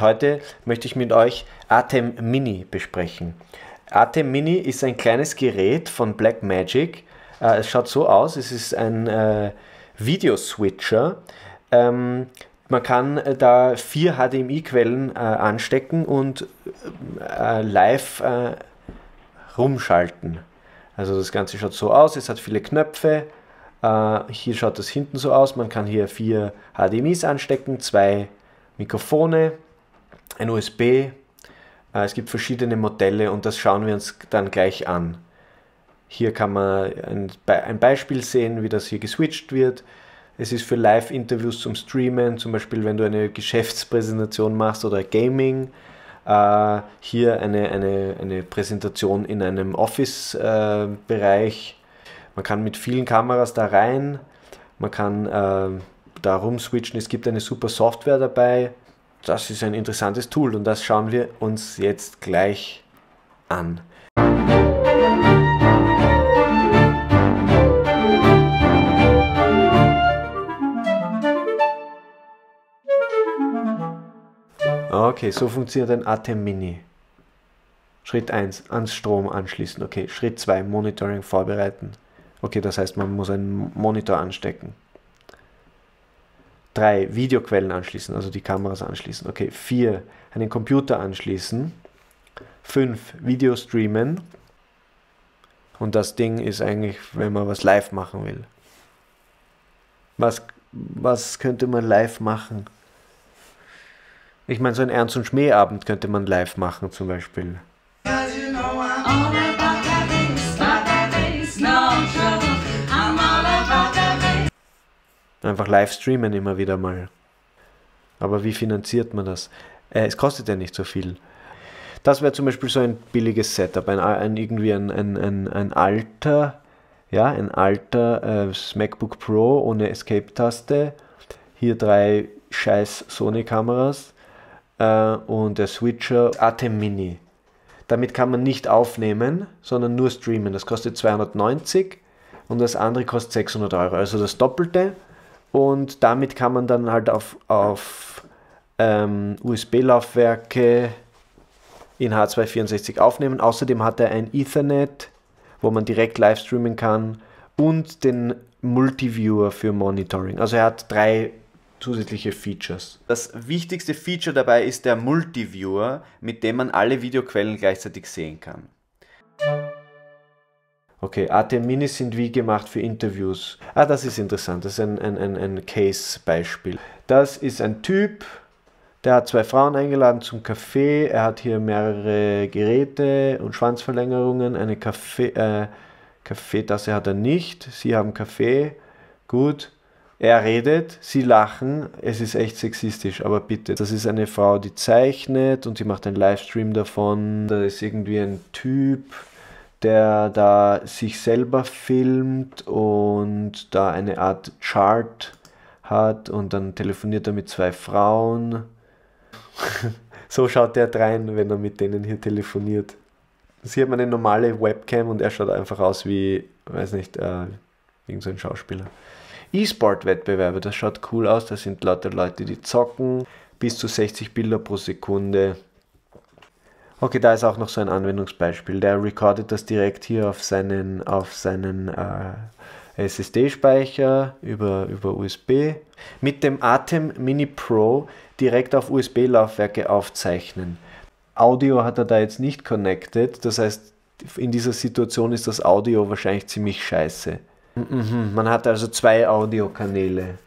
Heute möchte ich mit euch Atem Mini besprechen. Atem Mini ist ein kleines Gerät von Blackmagic. Äh, es schaut so aus, es ist ein äh, Videoswitcher. Ähm, man kann äh, da vier HDMI-Quellen äh, anstecken und live rumschalten. Also das Ganze schaut so aus, es hat viele Knöpfe. Hier schaut das hinten so aus, man kann hier vier HDMIs anstecken, zwei Mikrofone, ein USB. Äh, es gibt verschiedene Modelle und das schauen wir uns dann gleich an. Hier kann man ein, Beispiel sehen, wie das hier geswitcht wird. Es ist für Live-Interviews zum Streamen, zum Beispiel wenn du eine Geschäftspräsentation machst oder Gaming. Äh, hier eine, eine, eine Präsentation in einem Office-Bereich. Man kann mit vielen Kameras da rein, man kann äh, da rumswitchen. Es gibt eine super Software dabei das ist ein interessantes Tool und das schauen wir uns jetzt gleich an. Okay, so funktioniert ein Atem Mini. Schritt 1, ans Strom anschließen. Okay, Schritt 2, Monitoring vorbereiten. Okay, das heißt, man muss einen Monitor anstecken. 3. Videoquellen anschließen, also die Kameras anschließen. Okay, 4. Einen Computer anschließen. 5. Video streamen. Und das Ding ist eigentlich, wenn man was live machen will. Was, was könnte man live machen? Ich meine, so ein Ernst- und Schmähabend könnte man live machen zum Beispiel. Einfach live streamen immer wieder mal. Aber wie finanziert man das? Äh, es kostet ja nicht so viel. Das wäre zum Beispiel so ein billiges Setup, ein, ein irgendwie ein, ein, ein, ein alter, ja, ein alter äh, MacBook Pro ohne Escape-Taste. Hier drei scheiß Sony-Kameras äh, und der Switcher Atem Mini. Damit kann man nicht aufnehmen, sondern nur streamen. Das kostet 290 und das andere kostet 600 Euro. Also das Doppelte und damit kann man dann halt auf, auf ähm, USB-Laufwerke in H264 aufnehmen. Außerdem hat er ein Ethernet, wo man direkt live streamen kann und den Multiviewer für Monitoring. Also er hat drei zusätzliche Features. Das wichtigste Feature dabei ist der Multiviewer, mit dem man alle Videoquellen gleichzeitig sehen kann. Okay, ATM Minis sind wie gemacht für Interviews. Ah, das ist interessant. Das ist ein, ein, ein, ein Case-Beispiel. Das ist ein Typ, der hat zwei Frauen eingeladen zum Kaffee. Er hat hier mehrere Geräte und Schwanzverlängerungen. Eine Kaffee, äh, Kaffeetasse hat er nicht. Sie haben Kaffee. Gut. Er redet, sie lachen. Es ist echt sexistisch, aber bitte. Das ist eine Frau, die zeichnet und sie macht einen Livestream davon. Da ist irgendwie ein Typ der da sich selber filmt und da eine Art Chart hat und dann telefoniert er mit zwei Frauen. so schaut er rein, wenn er mit denen hier telefoniert. Sie haben eine normale Webcam und er schaut einfach aus wie, weiß nicht, äh, irgendein so Schauspieler. E-Sport-Wettbewerbe, das schaut cool aus. Da sind lauter Leute, die zocken. Bis zu 60 Bilder pro Sekunde. Okay, da ist auch noch so ein Anwendungsbeispiel. Der recordet das direkt hier auf seinen, auf seinen äh, SSD-Speicher über, über USB. Mit dem Atem Mini Pro direkt auf USB-Laufwerke aufzeichnen. Audio hat er da jetzt nicht connected, das heißt, in dieser Situation ist das Audio wahrscheinlich ziemlich scheiße. Mhm, man hat also zwei Audiokanäle.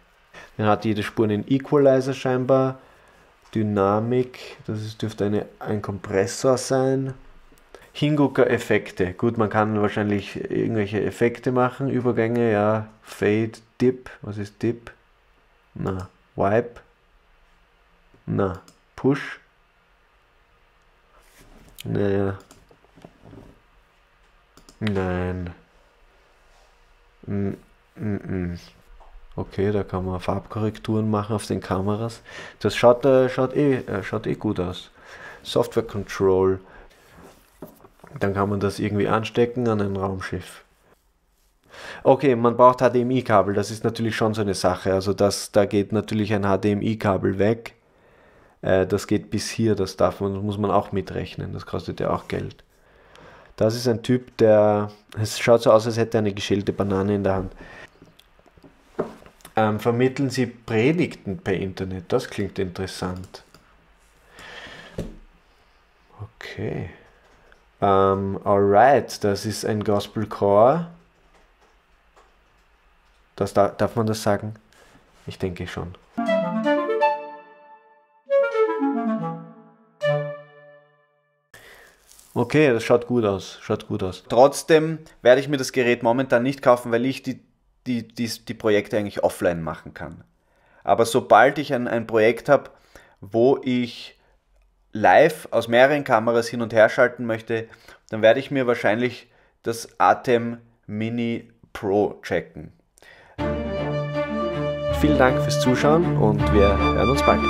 Man hat jede Spur einen Equalizer scheinbar Dynamik, das ist, dürfte eine, ein Kompressor sein. Hingucker-Effekte. Gut, man kann wahrscheinlich irgendwelche Effekte machen, Übergänge, ja. Fade, Dip, was ist Dip? Na, Wipe. Na, Push. Naja. Nein. Mm, mm. Okay, da kann man Farbkorrekturen machen auf den Kameras. Das schaut, äh, schaut, eh, äh, schaut eh gut aus. Software Control. Dann kann man das irgendwie anstecken an ein Raumschiff. Okay, man braucht HDMI-Kabel, das ist natürlich schon so eine Sache. Also das, da geht natürlich ein HDMI-Kabel weg. äh, das geht bis hier, das darf man, das muss man auch mitrechnen, das kostet ja auch Geld. Das ist ein Typ, der, es schaut so aus, als hätte er eine geschälte Banane in der Hand. Ähm, vermitteln Sie Predigten per Internet? Das klingt interessant. Okay. Ähm, alright, das ist ein Gospel Core. Das, darf man das sagen? Ich denke schon. Okay, das schaut gut aus. Schaut gut aus. Trotzdem werde ich mir das Gerät momentan nicht kaufen, weil ich die, die, die, die Projekte eigentlich offline machen kann. Aber sobald ich ein, ein Projekt habe, wo ich live aus mehreren Kameras hin und her schalten möchte, dann werde ich mir wahrscheinlich das Atem Mini Pro checken. Vielen Dank fürs Zuschauen und wir hören uns bald.